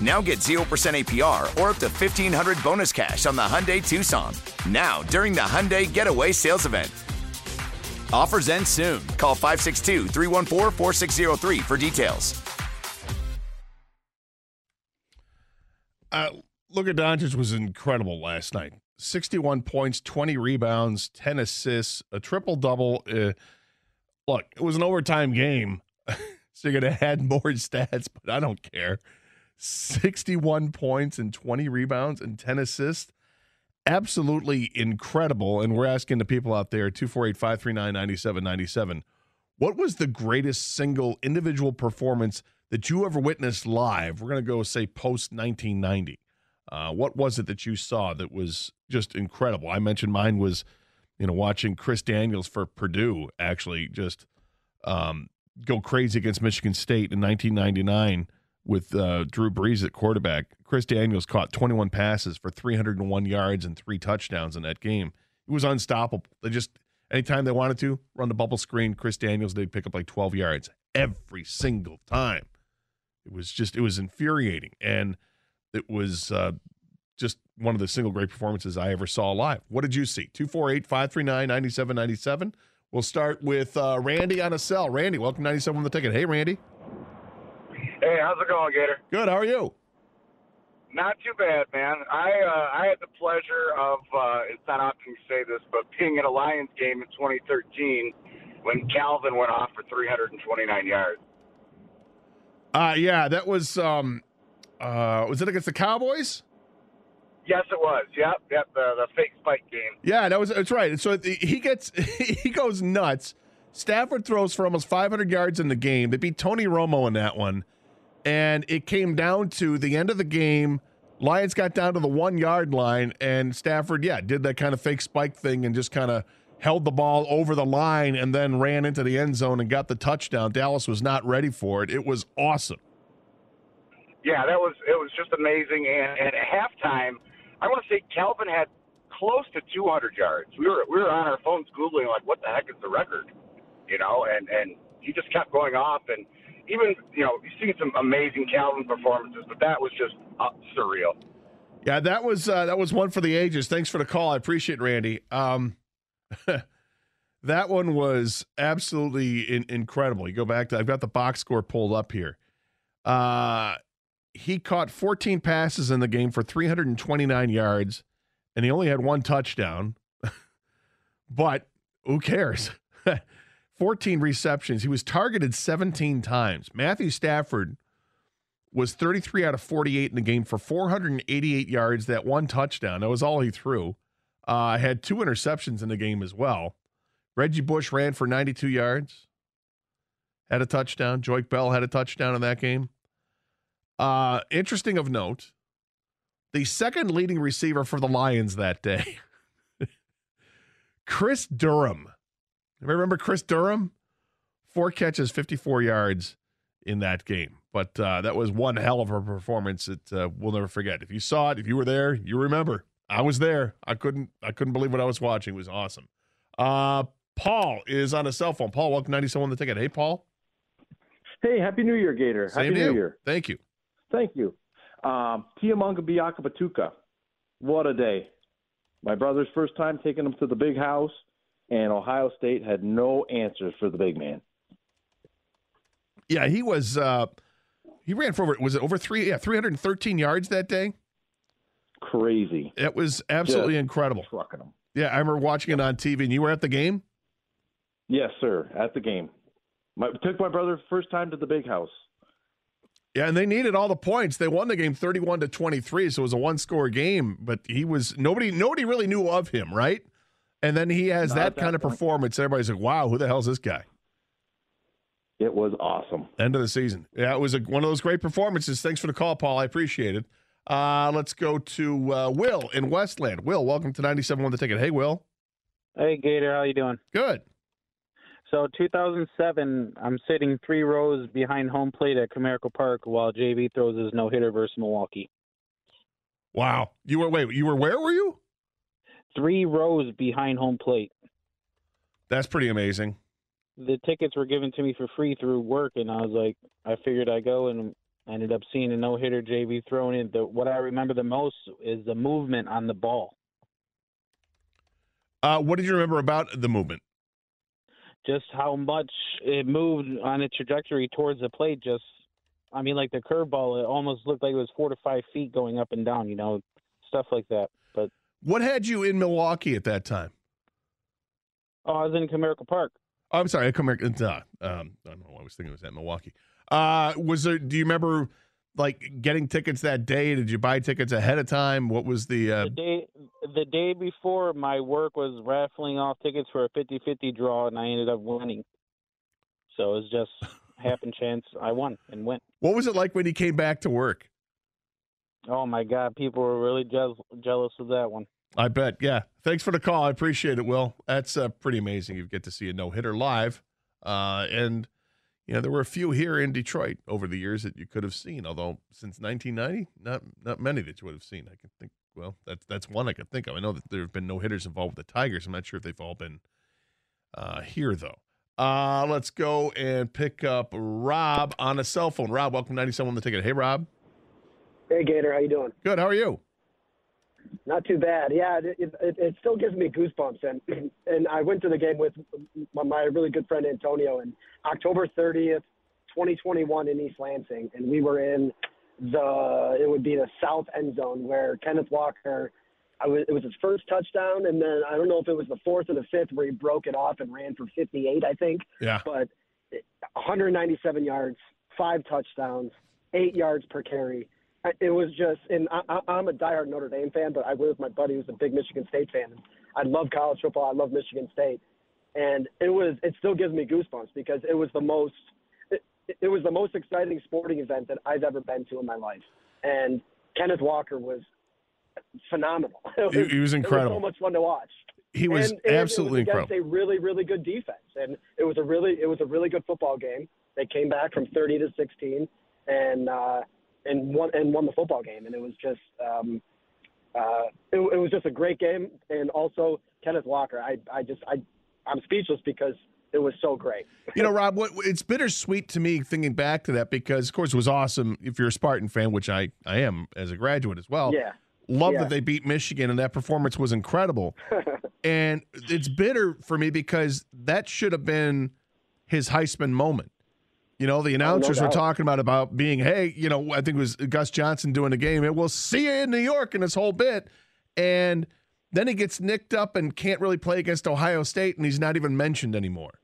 Now get 0% APR or up to 1500 bonus cash on the Hyundai Tucson. Now, during the Hyundai Getaway Sales Event. Offers end soon. Call 562 314 4603 for details. Uh, Luka Doncic was incredible last night. 61 points, 20 rebounds, 10 assists, a triple double. Uh, look, it was an overtime game, so you're going to add more stats, but I don't care. 61 points and 20 rebounds and 10 assists. Absolutely incredible. And we're asking the people out there 248 539 9797 what was the greatest single individual performance that you ever witnessed live? We're going to go say post 1990. Uh, what was it that you saw that was just incredible? I mentioned mine was, you know, watching Chris Daniels for Purdue actually just um, go crazy against Michigan State in 1999 with uh, Drew Brees at quarterback. Chris Daniels caught 21 passes for 301 yards and three touchdowns in that game. It was unstoppable. They just anytime they wanted to run the bubble screen, Chris Daniels they'd pick up like 12 yards every single time. It was just it was infuriating and it was uh, just one of the single great performances I ever saw live. What did you see? 248 539 9797. We'll start with uh, Randy on a cell. Randy, welcome 97 on the ticket. Hey, Randy. Hey, how's it going, Gator? Good. How are you? Not too bad, man. I uh, I had the pleasure of uh, it's not often you say this, but being at a Lions game in 2013 when Calvin went off for 329 yards. Uh yeah, that was um uh was it against the Cowboys? Yes, it was. Yep, yep. The the fake spike game. Yeah, that was that's right. And so he gets he goes nuts. Stafford throws for almost 500 yards in the game. They beat Tony Romo in that one. And it came down to the end of the game. Lions got down to the one yard line, and Stafford, yeah, did that kind of fake spike thing and just kind of held the ball over the line and then ran into the end zone and got the touchdown. Dallas was not ready for it. It was awesome. Yeah, that was it was just amazing. And, and at halftime, I want to say Calvin had close to 200 yards. We were we were on our phones googling like, what the heck is the record? You know, and and he just kept going off and even you know you've seen some amazing Calvin performances, but that was just uh, surreal. Yeah, that was uh, that was one for the ages. Thanks for the call. I appreciate it, Randy. Um, that one was absolutely in- incredible. You go back to I've got the box score pulled up here. Uh, he caught 14 passes in the game for 329 yards, and he only had one touchdown. but who cares? 14 receptions. He was targeted 17 times. Matthew Stafford was 33 out of 48 in the game for 488 yards, that one touchdown. That was all he threw. Uh, had two interceptions in the game as well. Reggie Bush ran for 92 yards, had a touchdown. Joique Bell had a touchdown in that game. Uh, interesting of note, the second leading receiver for the Lions that day, Kris Durham. Remember Kris Durham? Four catches, 54 yards in that game. But uh, that was one hell of a performance that uh, we'll never forget. If you saw it, if you were there, you remember. I was there. I couldn't. I couldn't believe what I was watching. It was awesome. Uh, Paul is on a cell phone. Paul, welcome ninety seven on the ticket. Hey, Paul. Hey, happy New Year, Gator. Same happy New you. Year. Thank you. Thank you. Um, Tshimanga Biakabutuka. What a day. My brother's first time taking him to the big house, and Ohio State had no answers for the big man. Yeah, he was. Uh, he ran for over. Was it over three? Yeah, three hundred and thirteen yards that day. Crazy. It was absolutely Just incredible. Trucking him. Yeah, I remember watching it on TV, and you were at the game. Yes, sir. At the game. My, took my brother first time to the big house. Yeah, and they needed all the points. They won the game 31 to 23, so it was a one-score game, but he was nobody nobody really knew of him, right? And then he has that that kind of point. performance. Everybody's like, "Wow, who the hell's this guy?" It was awesome. End of the season. Yeah, it was a, one of those great performances. Thanks for the call, Paul. I appreciate it. Uh, let's go to uh, Will in Westland. Will, welcome to 97 on the ticket. Hey, Will. Hey Gator, how you doing? Good. So 2007, I'm sitting three rows behind home plate at Comerica Park while JV throws his no hitter versus Milwaukee. Wow. You were wait, you were where were you? Three rows behind home plate. That's pretty amazing. The tickets were given to me for free through work, and I was like, I figured I'd go, and I ended up seeing a no hitter JV throwing it. The, what I remember the most is the movement on the ball. Uh, what did you remember about the movement? just how much it moved on its trajectory towards the plate. Just, I mean, like the curveball, it almost looked like it was four to five feet going up and down. You know, stuff like that. But What had you in Milwaukee at that time? oh, I was in Comerica Park. Oh, I'm sorry. I come here. Uh, um, I don't know. why I was thinking it was at Milwaukee. Uh, was there? Do you remember like getting tickets that day? Did you buy tickets ahead of time? What was the? Uh, The day, the day before, my work was raffling off tickets for a 50-50 draw, and I ended up winning. So it was just happen chance. I won and went. what was it like when you came back to work? Oh my God, people were really jealous jealous of that one. I bet. Yeah. Thanks for the call. I appreciate it, Will. That's uh, pretty amazing. You get to see a no hitter live. Uh, and, you know, there were a few here in Detroit over the years that you could have seen, although since 1990, not not many that you would have seen. I can think, well, that's that's one I could think of. I know that there have been no hitters involved with the Tigers. I'm not sure if they've all been uh, here, though. Uh, let's go and pick up Rob on a cell phone. Rob, welcome to 97 on the ticket. Hey, Rob. Hey Gator, how you doing? Good. How are you? Not too bad. Yeah, it, it, it still gives me goosebumps. And and I went to the game with my, really good friend Antonio, and October 30th, 2021 in East Lansing, and we were in the it would be the south end zone where Kenneth Walker. I was, it was his first touchdown, and then I don't know if it was the fourth or the fifth where he broke it off and ran for 58, I think. Yeah. But eh, 197 yards, five touchdowns, eight yards per carry. It was just, and I, I'm a diehard Notre Dame fan, but I was with my buddy who's a big Michigan State fan. I love college football. I love Michigan State, and it was, it still gives me goosebumps because it was the most, it, it was the most exciting sporting event that I've ever been to in my life. And Kenneth Walker was phenomenal. It He- he was incredible. Was so much fun to watch He was and, and absolutely it was against incredible. a really, really good defense, and it was a really, it was a really good football game. They came back from 30 to 16, and uh, and won and won the football game, and it was just, um, uh, it, it was just a great game, and also Kenneth Walker. I, I just, I, I'm speechless because it was so great. You know, Rob, what it's bittersweet to me thinking back to that because, of course, it was awesome if you're a Spartan fan, which I, I am as a graduate as well. Yeah. Love Yeah. that they beat Michigan and that performance was incredible. and it's bitter for me because that should have been his Heisman moment. You know, the announcers were talking about about being, hey, you know, I think it was Gus Johnson doing the game, and we'll see you in New York and this whole bit. And then he gets nicked up and can't really play against Ohio State, and he's not even mentioned anymore.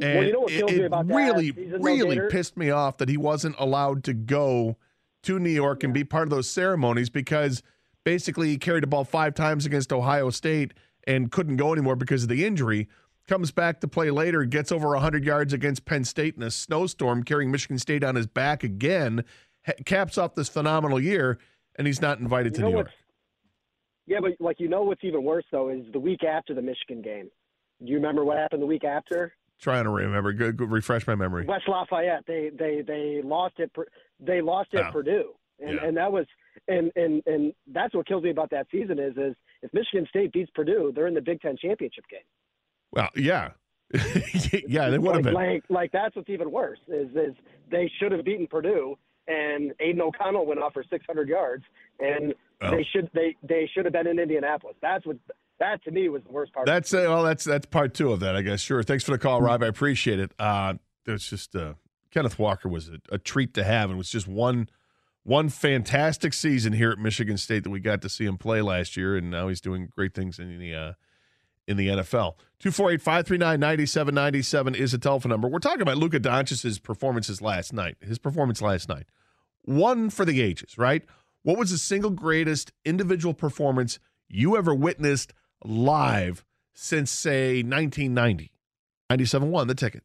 And Well, you know what it, it really, really Gator? pissed me off that he wasn't allowed to go to New York and be part of those ceremonies because basically he carried the ball five times against Ohio State and couldn't go anymore because of the injury. Comes back to play later, gets over 100 yards against Penn State in a snowstorm, carrying Michigan State on his back again, ha- caps off this phenomenal year, and he's not invited You to New York. Yeah, but like you know what's even worse though is the week after the Michigan game. Do you remember what happened the week after? Trying to remember, good, good refresh my memory. West Lafayette. They they they lost it. They lost it Yeah. Oh. Purdue, and Yeah. and that was and and and that's what kills me about that season is is if Michigan State beats Purdue, they're in the Big Ten championship game. Well, yeah, yeah, they would have like, been. like like that's what's even worse is is they should have beaten Purdue, and Aidan O'Connell went off for 600 yards, and Oh. they should they they should have been in Indianapolis. That's what that to me was the worst part. That's uh, well, that's that's part two of that, I guess. Sure. Thanks for the call, Rob. I appreciate it. Uh, it's just uh, Kenneth Walker was a, a treat to have, and it was just one one fantastic season here at Michigan State that we got to see him play last year, and now he's doing great things in the uh, in the NFL. 248-539-9797 is a telephone number. We're talking about Luka Doncic's performances last night. His performance last night. one for the ages, right? What was the single greatest individual performance you ever witnessed live since, say, 1990? 97 won the ticket.